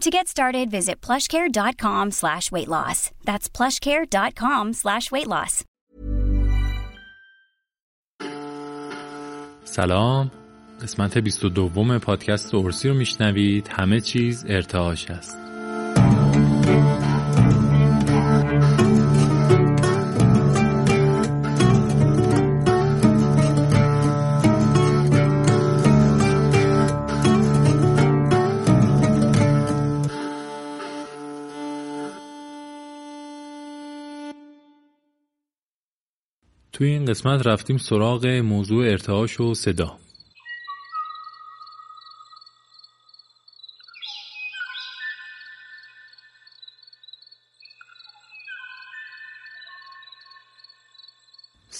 To get started, visit plushcare.com slash weight loss. That's plushcare.com slash weight loss. سلام قسمت 22 پادکست اورسی رو میشنوید همه چیز ارتعاش است توی این قسمت رفتیم سراغ موضوع ارتعاش و صدا.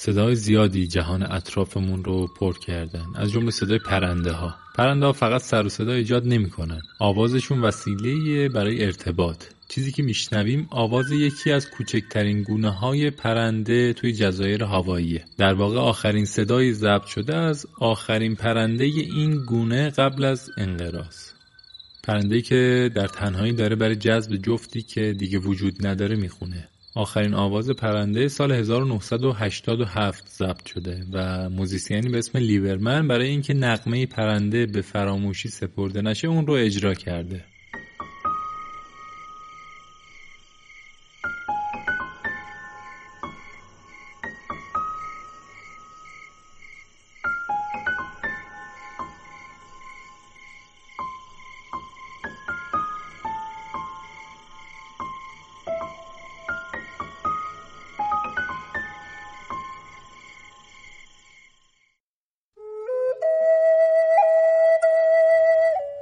صدای زیادی جهان اطرافمون رو پر کردن. از جمله صدای پرنده ها پرنده ها فقط سر و صدا ایجاد نمی‌کنن. آوازشون وسیله برای ارتباط. چیزی که میشنویم آواز یکی از کوچکترین گونه های پرنده توی جزایر هاواییه در واقع آخرین صدای ضبط شده از آخرین پرنده این گونه قبل از انقراض. پرنده که در تنهایی داره برای جذب جفتی که دیگه وجود نداره می‌خونه. آخرین آواز پرنده سال 1987 ضبط شده و موزیسیانی به اسم لیورمن برای اینکه نقمه پرنده به فراموشی سپرده نشه اون رو اجرا کرده.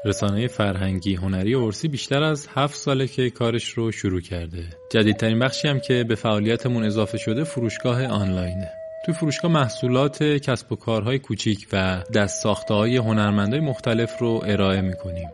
رسانه فرهنگی هنری ارسی بیشتر از هفت ساله که کارش رو شروع کرده. جدیدترین بخشی هم که به فعالیتمون اضافه شده فروشگاه آنلاینه. توی فروشگاه محصولات کسب و کارهای کوچیک و دست ساخته های هنرمندای مختلف رو ارائه می‌کنیم.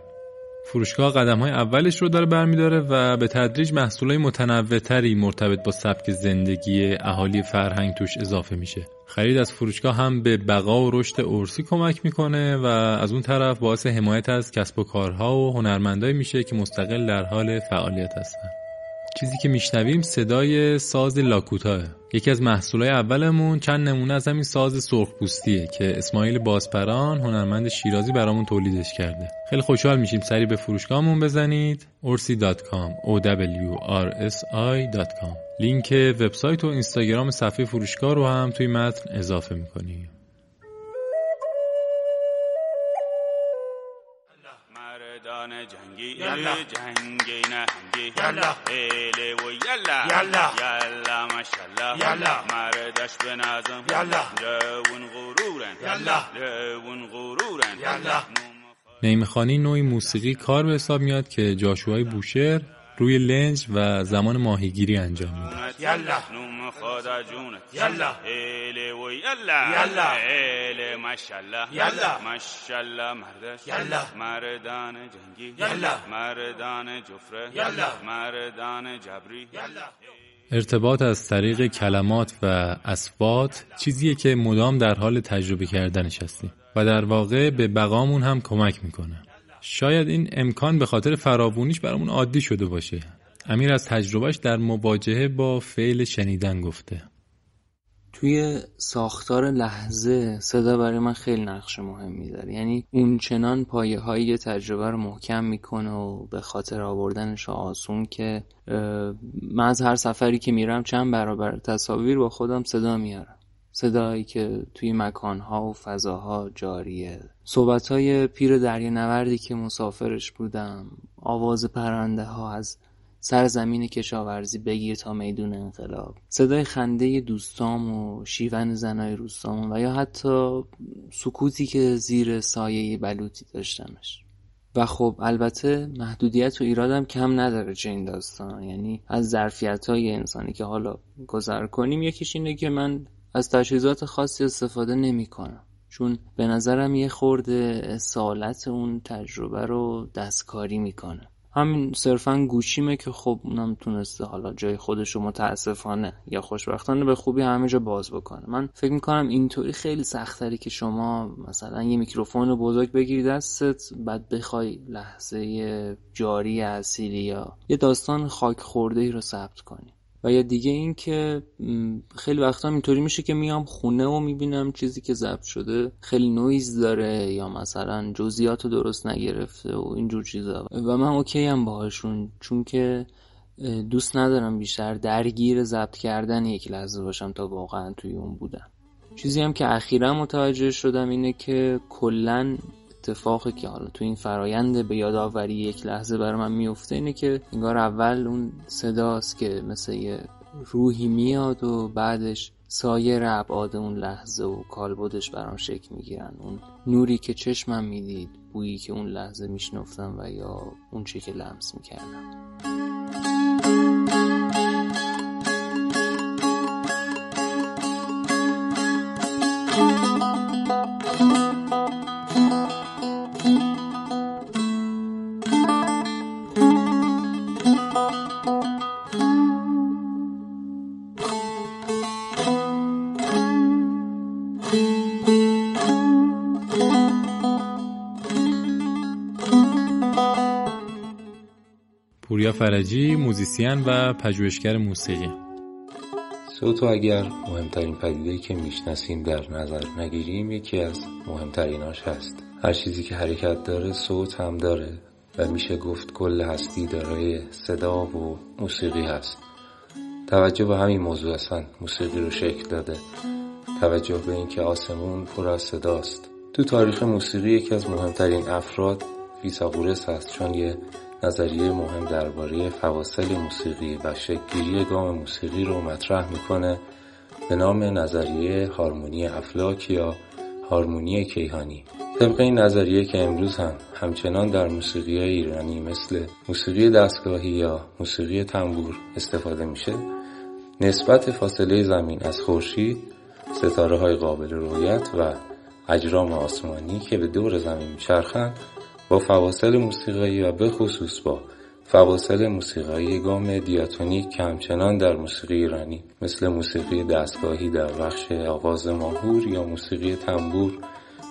فروشگاه قدم های اولش رو داره برمیداره و به تدریج محصولای متنوعتری مرتبط با سبک زندگی اهالی فرهنگ توش اضافه میشه. خرید از فروشگاه هم به بقا و رشد ارسی کمک می‌کنه و از اون طرف باعث حمایت از کسب و کارها و هنرمندایی میشه که مستقل در حال فعالیت هستن. چیزی که میشنویم صدای ساز لاکوتاه یکی از محصولای اولمون چند نمونه از همین ساز سرخپوستیه که اسماعیل بازپران هنرمند شیرازی برامون تولیدش کرده. خیلی خوشحال میشیم سری به فروشگاهمون بزنید. orsi.com o w r s i.com لینک وبسایت و اینستاگرام صفحه فروشگاه رو هم توی متن اضافه می‌کنیم. مردان جنگی جنگی نهنگی هله و یلا یلا ماشالله مردش به نظم جوون غرورن جوون غرورن نیمخانی نوعی موسیقی کار به حساب میاد که جاشوهای بوشهر روی لنج و زمان ماهیگیری انجام میده یلا. خدا جونت یلا. هله و یلا. یلا. هله ماشالله یلا. ماشالله مردش. یلا. مردان جنگی. یلا. مردان جفره. یلا. مردان جبری. یلا. ارتباط از طریق کلمات و اسوات چیزیه که مدام در حال تجربه کردنش هستیم و در واقع به بقامون هم کمک می‌کنه. شاید این امکان به خاطر فراوونیش برامون عادی شده باشه. امیر از تجربهش در مواجهه با فعل شنیدن گفته. توی ساختار لحظه صدا برای من خیلی نقش مهمی داره یعنی اون چنان پایه های تجربه رو محکم می‌کنه و به خاطر آوردنش آسون که من از هر سفری که میرم چند برابر تصاویر با خودم صدا میارم. صدایی که توی مکانها و فضاها جاریه. صحبت های پیر دریا نوردی که مسافرش بودم آواز پرنده ها از سرزمین کشاورزی بگیر تا میدون انقلاب. صدای خنده دوستام و شیون زنای روستام و یا حتی سکوتی که زیر سایه بلوطی داشتمش. و خب البته محدودیت و ایرادم کم نداره چه این داستان. یعنی از ظرفیت های انسانی که حالا گذر کنیم یکیش اینه که من از تجهیزات خاصی استفاده نمی کنم چون به نظرم یه خورده اصالت اون تجربه رو دستکاری می‌کنه. همین صرفا گوشیمه که خب اونم تونسته حالا جای خودش رو متاسفانه یا خوشبختانه به خوبی همه جا باز بکنه. من فکر می‌کنم اینطوری خیلی سختری که شما مثلا یه میکروفون رو بزرگ بگیری دستت بعد بخوای لحظه جاری اصیلی یا یه داستان خاک خورده ای رو ثبت کنی. و یا دیگه این که خیلی وقتا اینطوری میشه که میام خونه و می‌بینم چیزی که ضبط شده خیلی نویز داره یا مثلا جزئیات رو درست نگرفته و اینجور چیزا. و من okay ام باهاشون چون که دوست ندارم بیشتر درگیر ضبط کردن یک لحظه باشم تا واقعا توی اون بودم. چیزی هم که اخیرا متوجه شدم اینه که کلا اتفاقی که حالا تو این فرایند به یادآوری یک لحظه برای من میفته اینه که انگار اول اون صداست که مثل یه روحی میاد و بعدش سایر ابعاد اون لحظه و کالبدش برام شکل می‌گیرن. اون نوری که چشمم می‌دید بویی که اون لحظه میشنفتم و یا اون چی که لمس می‌کردم. پوریا فرجی موزیسین و پژوهشگر موسیقی. صوت اگر مهمترین پدیده که می‌شناسیم در نظر نگیریم یکی از مهمتریناش هست. هر چیزی که حرکت داره صوت هم داره و میشه گفت کل هستی دارای صدا و موسیقی هست. توجه به همین موضوع اصلا موسیقی رو شکل داده. توجه به اینکه آسمون پر از صداست. تو تاریخ موسیقی یکی از مهمترین افراد فیساغورس هست چون یه نظریه مهم درباره فواصل موسیقی و شکلگیری گام موسیقی رو مطرح می‌کنه به نام نظریه هارمونی افلاک یا هارمونی کیهانی. طبق این نظریه که امروز هم همچنان در موسیقی ایرانی مثل موسیقی دستگاهی یا موسیقی تنبور استفاده میشه نسبت فاصله زمین از خورشید ستاره های قابل رویت و اجرام آسمانی که به دور زمین میچرخند با فواصل موسیقایی و به خصوص با فواصل موسیقایی گام دیاتونیک که همچنان در موسیقی ایرانی مثل موسیقی دستگاهی در بخش آواز ماهور یا موسیقی تنبور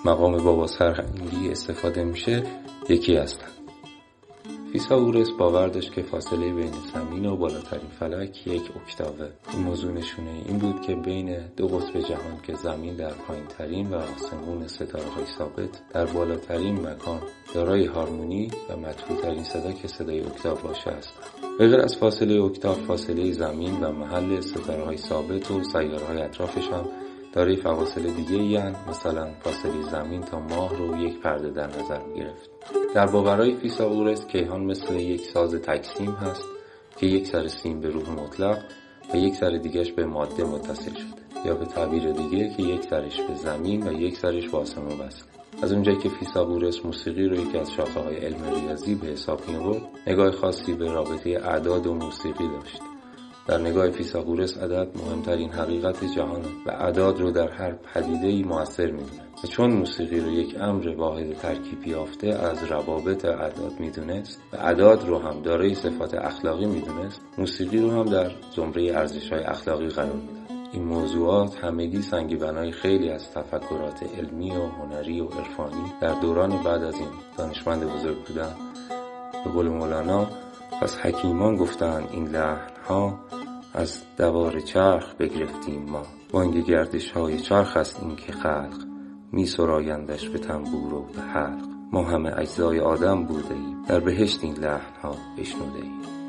مقام بابا سرهنگی استفاده میشه یکی هستند. فیساغورس باور داشت که فاصله بین زمین و بالاترین فلک یک اکتاوه. این موضوع نشونه این بود که بین دو قطب جهان که زمین در پایین ترین و آسمون ستاره ثابت در بالاترین مکان دارای هارمونی و مطلوبترین صدا که صدای اکتاو باشه است. به از فاصله اکتاو فاصله زمین و محل ستاره ثابت و سیاره های اطرافش هم دارای فواصل دیگه ای مثلا فاصله زمین تا ماه رو یک پرده در نظر گرفت. در باورهای فیساغورس کیهان مثل یک ساز تکسیم هست که یک سر سیم به روح مطلق و یک سر دیگهش به ماده متصل شده یا به تعبیر دیگه که یک سرش به زمین و یک سرش به آسمان وصله از اونجایی که فیساغورس موسیقی رو یکی از شاخه های علم ریاضی به حساب می نگاه خاصی به رابطه اعداد و موسیقی داشت. در نگاه فیساغورس عدد مهمترین حقیقت جهانه و اعداد رو در هر پدیده ای موثر می‌دونه و چون موسیقی رو یک امر واحد ترکیب یافته از روابط اعداد می‌دونست و اعداد رو هم دارای صفات اخلاقی می‌دونست موسیقی رو هم در زمره ارزش های اخلاقی قرار می‌داد. این موضوعات همگی سنگی بنای خیلی از تفکرات علمی و هنری و عرفانی در دوران بعد از این دانشمند بزرگ بودن. به قول مولانا پس حکیمان گفتن این لحن ها از دوار چرخ بگرفتیم ما. بانگ گردش های چرخ است این که خلق می سرایندش به تنبور و به حلق. ما همه اجزای آدم بوده ایم. در بهشت این لحن ها بشنوده ایم.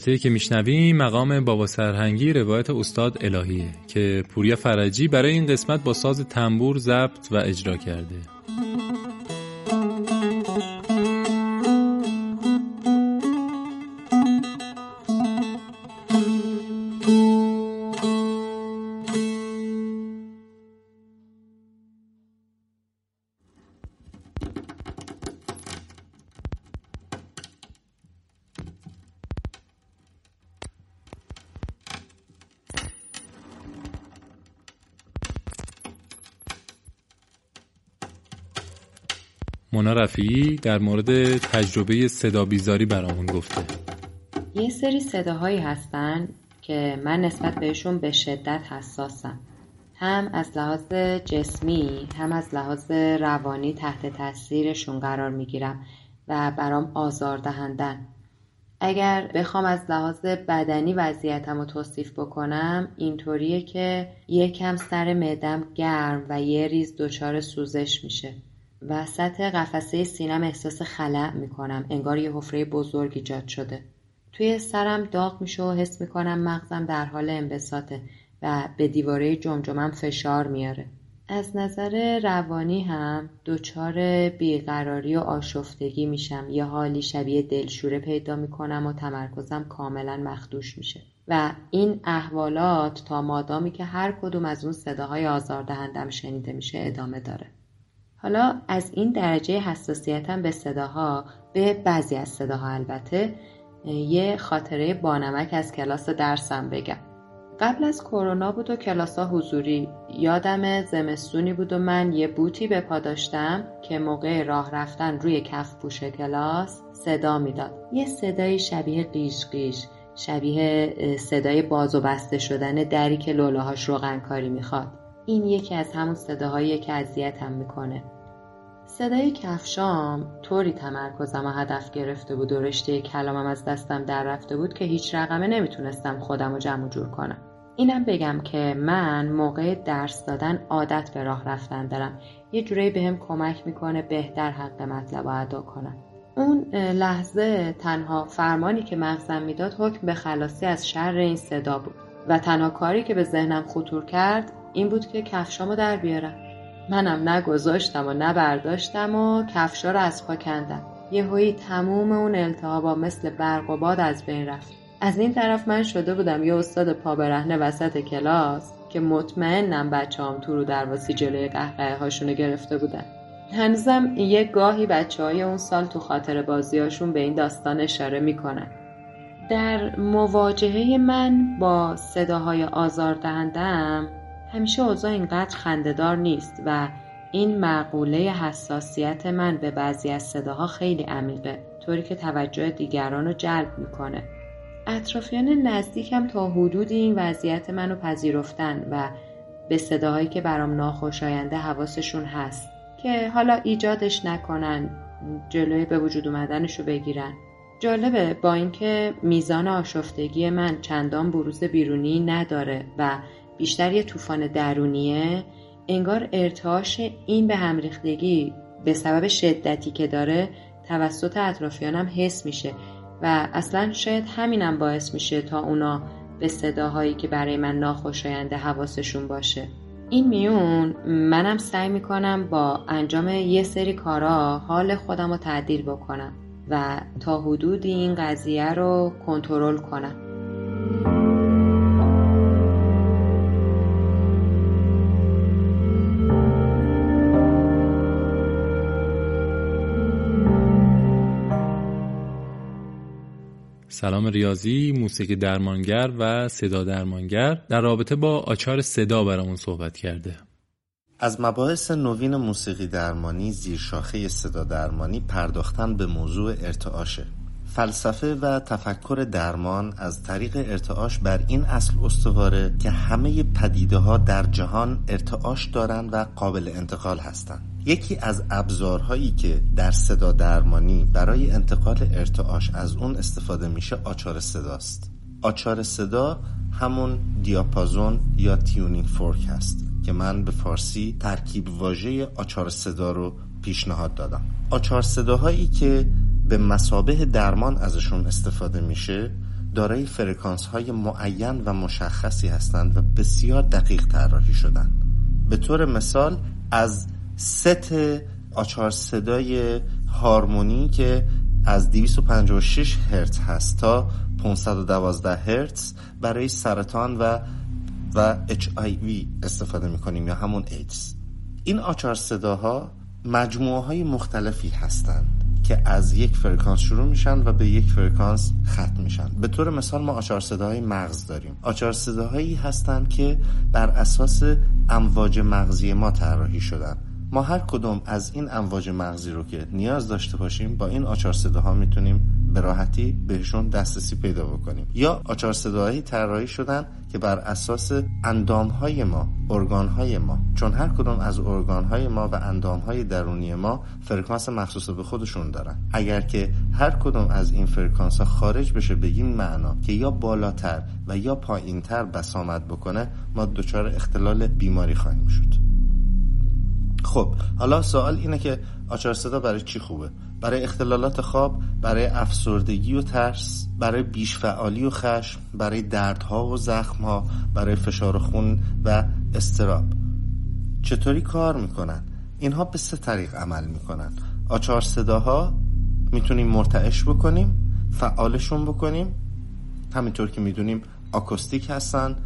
قطعه که میشنویم مقام بابا سرهنگی روایت استاد الهیه که پوریا فرجی برای این قسمت با ساز تنبور ضبط و اجرا کرده. رفیعی در مورد تجربه صدا بیزاری برامون گفته. یه سری صداهایی هستن که من نسبت بهشون به شدت حساسم. هم از لحاظ جسمی هم از لحاظ روانی تحت تاثیرشون قرار می‌گیرم و برام آزار دهندن اگر بخوام از لحاظ بدنی وضعیتم رو توصیف بکنم اینطوریه که یکم سر معدم گرم و یه ریز دچار سوزش میشه. وسط قفسه سینم احساس خلع می‌کنم. انگار یه حفره بزرگ ایجاد شده. توی سرم داغ میشه و حس می‌کنم مغزم در حال انبساطه و به دیواره جمجمم فشار میاره. از نظر روانی هم دچار بیقراری و آشفتگی میشم. یه حالی شبیه دلشوره پیدا می‌کنم و تمرکزم کاملا مخدوش میشه. و این احوالات تا مادامی که هر کدوم از اون صداهای آزاردهندم شنیده میشه ادامه داره. حالا از این درجه حساسیتم به صداها به بعضی از صداها البته یه خاطره بانمک از کلاس درسم بگم. قبل از کرونا بود و کلاس ها حضوری. یادم زمستونی بود و من یه بوتی به پا داشتم که موقع راه رفتن روی کف پوش کلاس صدا می‌داد. یه صدای شبیه قیش قیش شبیه صدای باز و بسته شدن دری که لولاهاش روغنکاری می‌خواد. این یکی از همون صداهایی که اذیتم می‌کنه. صدای کفشام طوری تمرکزم و هدف گرفته بود و رشته کلامم از دستم در رفته بود که هیچ رقمه نمی‌تونستم خودم رو جمع جور کنم. اینم بگم که من موقع درس دادن عادت به راه رفتن دارم. یه جورایی بهم به کمک می‌کنه بهتر حق مطلب رو ادا کنم. اون لحظه تنها فرمانی که مغزم می‌داد حکم به خلاصی از شر این صدا بود و تنها کاری که به ذهنم خطور کرد این بود که کفشامو در بیارم. منم نگذاشتم و نبرداشتم و کفشا رو از پا کندم. یهویی تموم اون التهابا مثل برق و باد از بین رفت. از این طرف من شده بودم یه استاد پا برهنه وسط کلاس که مطمئنم بچه هم تو رو درواسی جلوی قهقه هاشونو گرفته بودن. هنوزم یه گاهی بچه های اون سال تو خاطر بازیاشون به این داستان اشاره می‌کنن. در مواجهه من با صداهای آزاردهندم همیشه اوضاع اینقدر خندهدار نیست و این معقوله حساسیت من به بعضی از صداها خیلی عمیقه طوری که توجه دیگران رو جلب می‌کنه. اطرافیان نزدیکم تا حدودی این وضعیت منو پذیرفتن و به صداهایی که برام ناخوشاینده حواسشون هست که حالا ایجادش نکنن جلوی به وجود اومدنش رو بگیرن. جالبه با اینکه میزان آشفتگی من چندان بروز بیرونی نداره و بیشتر یه طوفان درونیه انگار ارتعاش این به هم ریختگی به سبب شدتی که داره توسط اطرافیانم حس میشه و اصلا شاید همینم باعث میشه تا اونا به صداهایی که برای من ناخوشاینده حواسشون باشه. این میون منم سعی می‌کنم با انجام یه سری کارا حال خودم رو تعدیل بکنم و تا حدودی این قضیه رو کنترل کنم. سلام ریاضی، موسیقی درمانگر و صدا درمانگر در رابطه با آچار صدا برامون صحبت کرده. از مباحث نوین موسیقی درمانی زیرشاخه صدا درمانی پرداختن به موضوع ارتعاشه. فلسفه و تفکر درمان از طریق ارتعاش بر این اصل استواره که همه پدیده ها در جهان ارتعاش دارند و قابل انتقال هستند. یکی از ابزارهایی که در صدا درمانی برای انتقال ارتعاش از اون استفاده میشه آچار صداست آچار صدا همون دیاپازون یا تیونینگ فورک هست که من به فارسی ترکیب واژه آچار صدا رو پیشنهاد دادم آچار صداهایی که به مسابه درمان ازشون استفاده میشه دارای فرکانس های معین و مشخصی هستند و بسیار دقیق طراحی شدن. به طور مثال از ست آچار صدای هارمونی که از 256 هرتز هست تا 512 هرتز برای سرطان و و HIV استفاده می‌کنیم یا همون ایدز. این آچار صداها مجموعه های مختلفی هستند که از یک فرکانس شروع میشن و به یک فرکانس ختم میشن. به طور مثال ما آچار صداهای مغز داریم. آچار صداهایی هستند که بر اساس امواج مغزی ما طراحی شدن. ما هر کدوم از این امواج مغزی رو که نیاز داشته باشیم با این آچار صداها می‌تونیم به راحتی بهشون دسترسی پیدا بکنیم. یا آچار صداهایی طراحی شدن که بر اساس اندامهای ما ارگانهای ما. چون هر کدوم از ارگانهای ما و اندامهای درونی ما فرکانس مخصوص به خودشون دارن. اگر که هر کدوم از این فرکانس ها خارج بشه این معنا که یا بالاتر و یا پایینتر بسامد بکنه ما دچار اختلال بیماری خواهیم شد. خب حالا سوال اینه که آچار صدا برای چی خوبه؟ برای اختلالات خواب برای افسردگی و ترس برای بیش فعالی و خشم برای دردها و زخمها برای فشار خون و استراب. چطوری کار می‌کنن؟ اینها به سه طریق عمل می‌کنن. آچار صداها می‌تونیم مرتعش بکنیم فعالشون بکنیم. همینطور که می‌دونیم آکوستیک هستن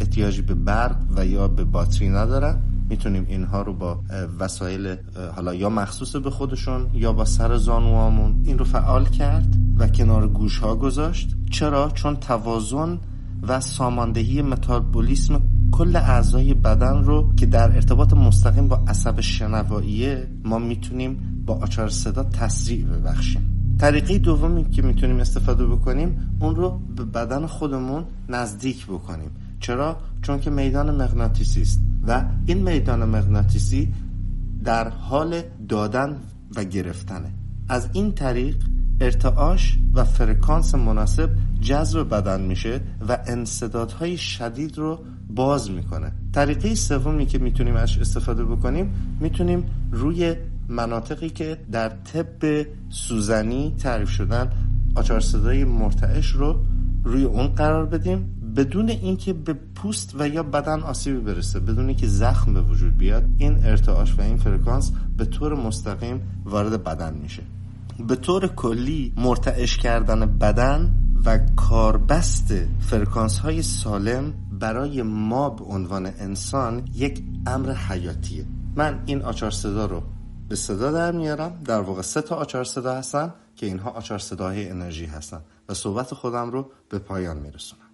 احتیاجی به برق و یا به باتری ندارن. می‌تونیم اینها رو با وسایل حالا یا مخصوص به خودشون یا با سر زانوامون این رو فعال کرد و کنار گوش ها گذاشت. چرا؟ چون توازن و ساماندهی متابولیسم کل اعضای بدن رو که در ارتباط مستقیم با عصب شنواییه ما می‌تونیم با آچار صدا تسریع ببخشیم. طریقه دومی که می‌تونیم استفاده بکنیم اون رو به بدن خودمون نزدیک بکنیم. چرا؟ چون که میدان مغناطیسی است و این میدان مغناطیسی در حال دادن و گرفتنه. از این طریق ارتعاش و فرکانس مناسب جذب بدن میشه و انصدادهای شدید رو باز می‌کنه. طریقه سومی که می‌تونیم ازش استفاده بکنیم می‌تونیم روی مناطقی که در طب سوزنی تعریف شدن آچار صدای مرتعش رو روی اون قرار بدیم. بدون اینکه به پوست و یا بدن آسیبی برسه بدون اینکه زخم به وجود بیاد این ارتعاش و این فرکانس به طور مستقیم وارد بدن میشه. به طور کلی مرتعش کردن بدن و کاربست فرکانس های سالم برای ما به عنوان انسان یک امر حیاتیه. من این آچار صدا رو به صدا در میارم. در واقع سه تا آچار صدا هستن که اینها آچار صداهای انرژی هستن و صحبت خودم رو به پایان میرسونم.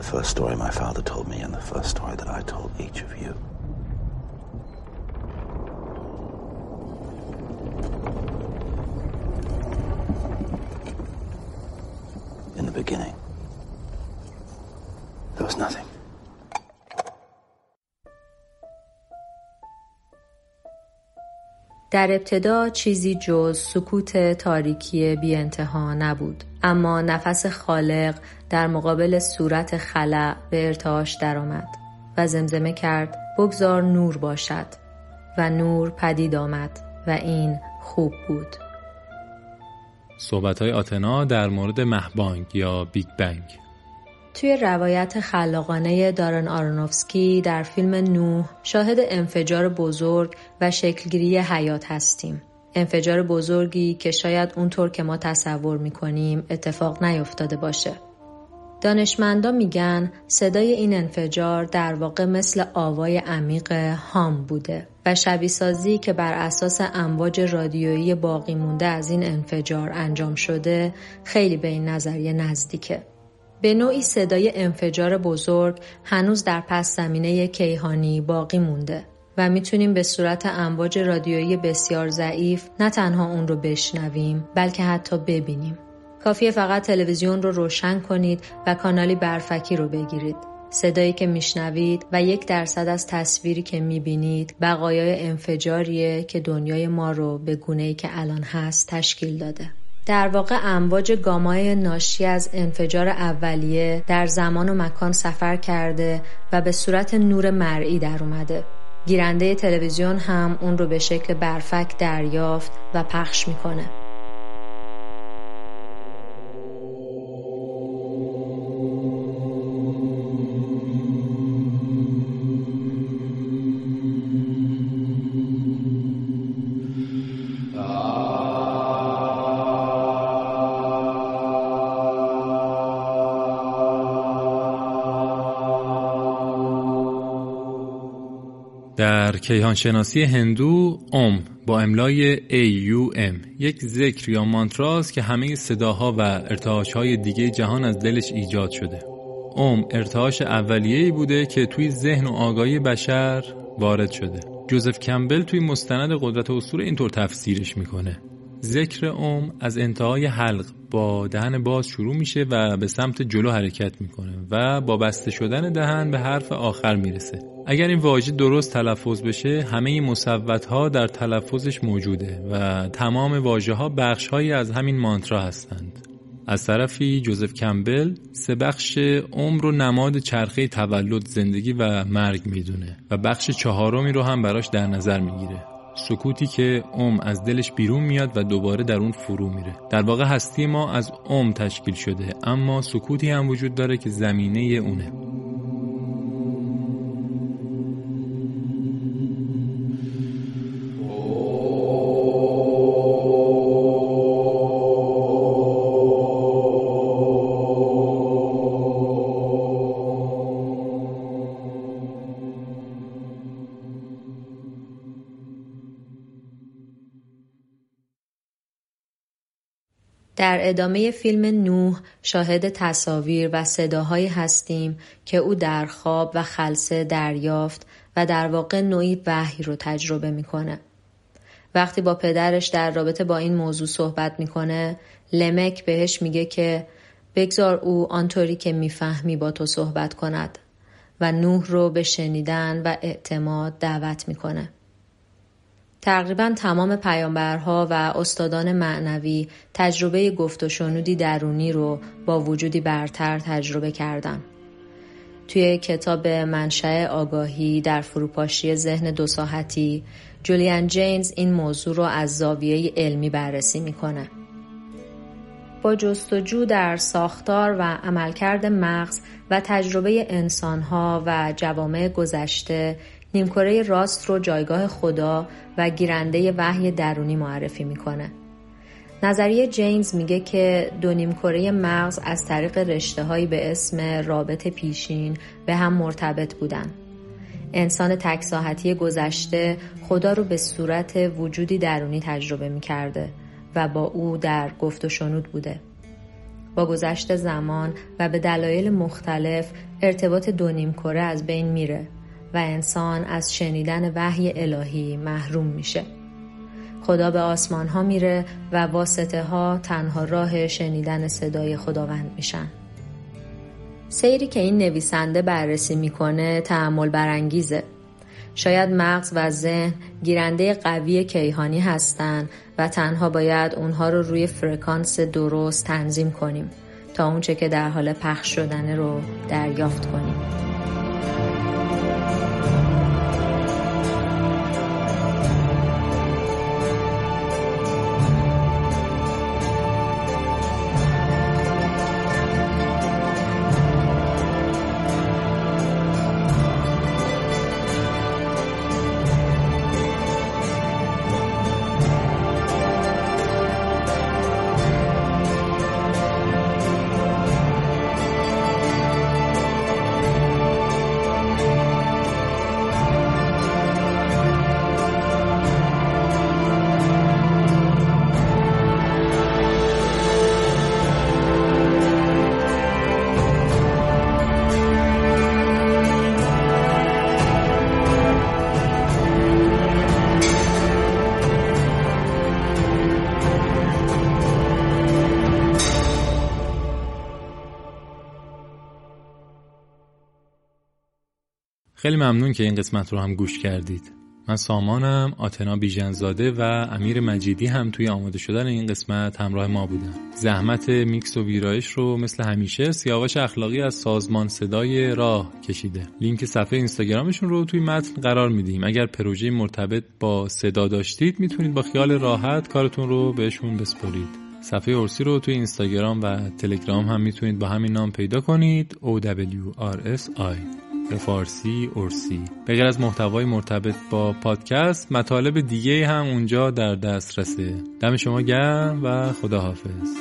The first story my father told me, and the first story that I told each of you. In the beginning, there was nothing. در ابتدا چیزی جز سکوت تاریکی بی انتها نبود اما نفس خالق در مقابل صورت خلع به ارتعاش درآمد و زمزمه کرد بگذار نور باشد و نور پدید آمد و این خوب بود صحبت های آتنا در مورد مهبانگ یا بیگ بنگ توی روایت خلاقانه دارن آرونوفسکی در فیلم نوح شاهد انفجار بزرگ و شکلگیری حیات هستیم. انفجار بزرگی که شاید اونطور که ما تصور می‌کنیم اتفاق نیفتاده باشه. دانشمندا میگن صدای این انفجار در واقع مثل آوای عمیق هام بوده و شبیه سازی که بر اساس امواج رادیویی باقی مونده از این انفجار انجام شده خیلی به این نظریه نزدیکه. به نوعی صدای انفجار بزرگ هنوز در پس زمینه کیهانی باقی مونده و می‌تونیم به صورت امواج رادیویی بسیار ضعیف نه تنها اون رو بشنویم بلکه حتی ببینیم. کافیه فقط تلویزیون رو روشن کنید و کانالی برفکی رو بگیرید. صدایی که میشنوید و یک درصد از تصویری که می‌بینید بقایای انفجاریه که دنیای ما رو به گونه‌ای که الان هست تشکیل داده. در واقع امواج گامای ناشی از انفجار اولیه در زمان و مکان سفر کرده و به صورت نور مرئی در اومده. گیرنده تلویزیون هم اون رو به شکل برفک دریافت و پخش می‌کنه. در کیهان شناسی هندو اوم با املای AUM یک ذکر یا مانتراست که همه صداها و ارتعاش های دیگه جهان از دلش ایجاد شده. اوم ارتعاش اولیه‌ای بوده که توی ذهن و آگاهی بشر وارد شده. جوزف کمبل توی مستند قدرت اسطوره اینطور تفسیرش می‌کنه. ذکر اوم از انتهای حلق با دهن باز شروع میشه و به سمت جلو حرکت می‌کنه و با بسته شدن دهن به حرف آخر می‌رسه. اگر این واژه درست تلفظ بشه همه مصوت ها در تلفظش موجوده و تمام واژه ها بخش هایی از همین مانترا هستند. از طرفی جوزف کمبل سه بخش عمر و نماد چرخه تولد زندگی و مرگ می‌دونه و بخش چهارمی رو هم براش در نظر می‌گیره. سکوتی که ام از دلش بیرون میاد و دوباره در اون فرو میره. در واقع هستی ما از ام تشکیل شده اما سکوتی هم وجود داره که زمینه اونه. در ادامه فیلم نوح شاهد تصاویر و صداهایی هستیم که او در خواب و خلصه دریافت و در واقع نوعی وحی رو تجربه می‌کنه. وقتی با پدرش در رابطه با این موضوع صحبت می‌کنه لمک بهش میگه که بگذار او آنطوری که می‌فهمی با تو صحبت کند و نوح رو به شنیدن و اعتماد دعوت می‌کنه. تقریبا تمام پیامبرها و استادان معنوی تجربه گفت و شنودی درونی رو با وجودی برتر تجربه کردن. توی کتاب منشأ آگاهی در فروپاشی ذهن دو ساحتی جولیان جینز این موضوع رو از زاویه علمی بررسی می‌کنه. با جستجو در ساختار و عملکرد مغز و تجربه انسانها و جوامع گذشته نیمکره راست رو جایگاه خدا و گیرنده وحی درونی معرفی می‌کنه. نظریه جینز میگه که دو نیمکره مغز از طریق رشته هایی به اسم رابط پیشین به هم مرتبط بودن. انسان تکساحتی گذشته خدا رو به صورت وجودی درونی تجربه می‌کرده و با او در گفت و شنود بوده. با گذشت زمان و به دلایل مختلف ارتباط دو نیمکره از بین میره و انسان از شنیدن وحی الهی محروم میشه. خدا به آسمان ها میره و واسطه ها تنها راه شنیدن صدای خداوند میشن. سیری که این نویسنده بررسی می‌کنه تعمل برانگیزه. شاید مغز و ذهن گیرنده قوی کیهانی هستند و تنها باید اونها رو روی فرکانس درست تنظیم کنیم تا اونچه که در حال پخش شدنه رو دریافت کنیم. خیلی ممنون که این قسمت رو هم گوش کردید. من سامانم آتنا بیژنزاده و امیر مجیدی هم توی آماده شدن این قسمت همراه ما بودن. زحمت میکس و ویرایش رو مثل همیشه سیاوش اخلاقی از سازمان صدای راه کشیده. لینک صفحه اینستاگرامشون رو توی متن قرار میدیم. اگر پروژه مرتبط با صدا داشتید می‌تونید با خیال راحت کارتون رو بهشون بسپرید. صفحه اورسی رو توی اینستاگرام و تلگرام هم می‌تونید با همین نام پیدا کنید. OWRSI به فارسی ارسی. به غیر از محتوای مرتبط با پادکست مطالب دیگه هم اونجا در دسترسه دم شما گرم و خداحافظ.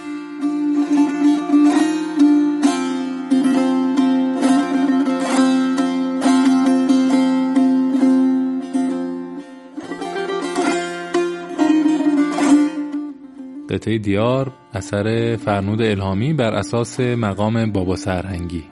قطعه دیار اثر فرنود الهامی بر اساس مقام بابا سرهنگی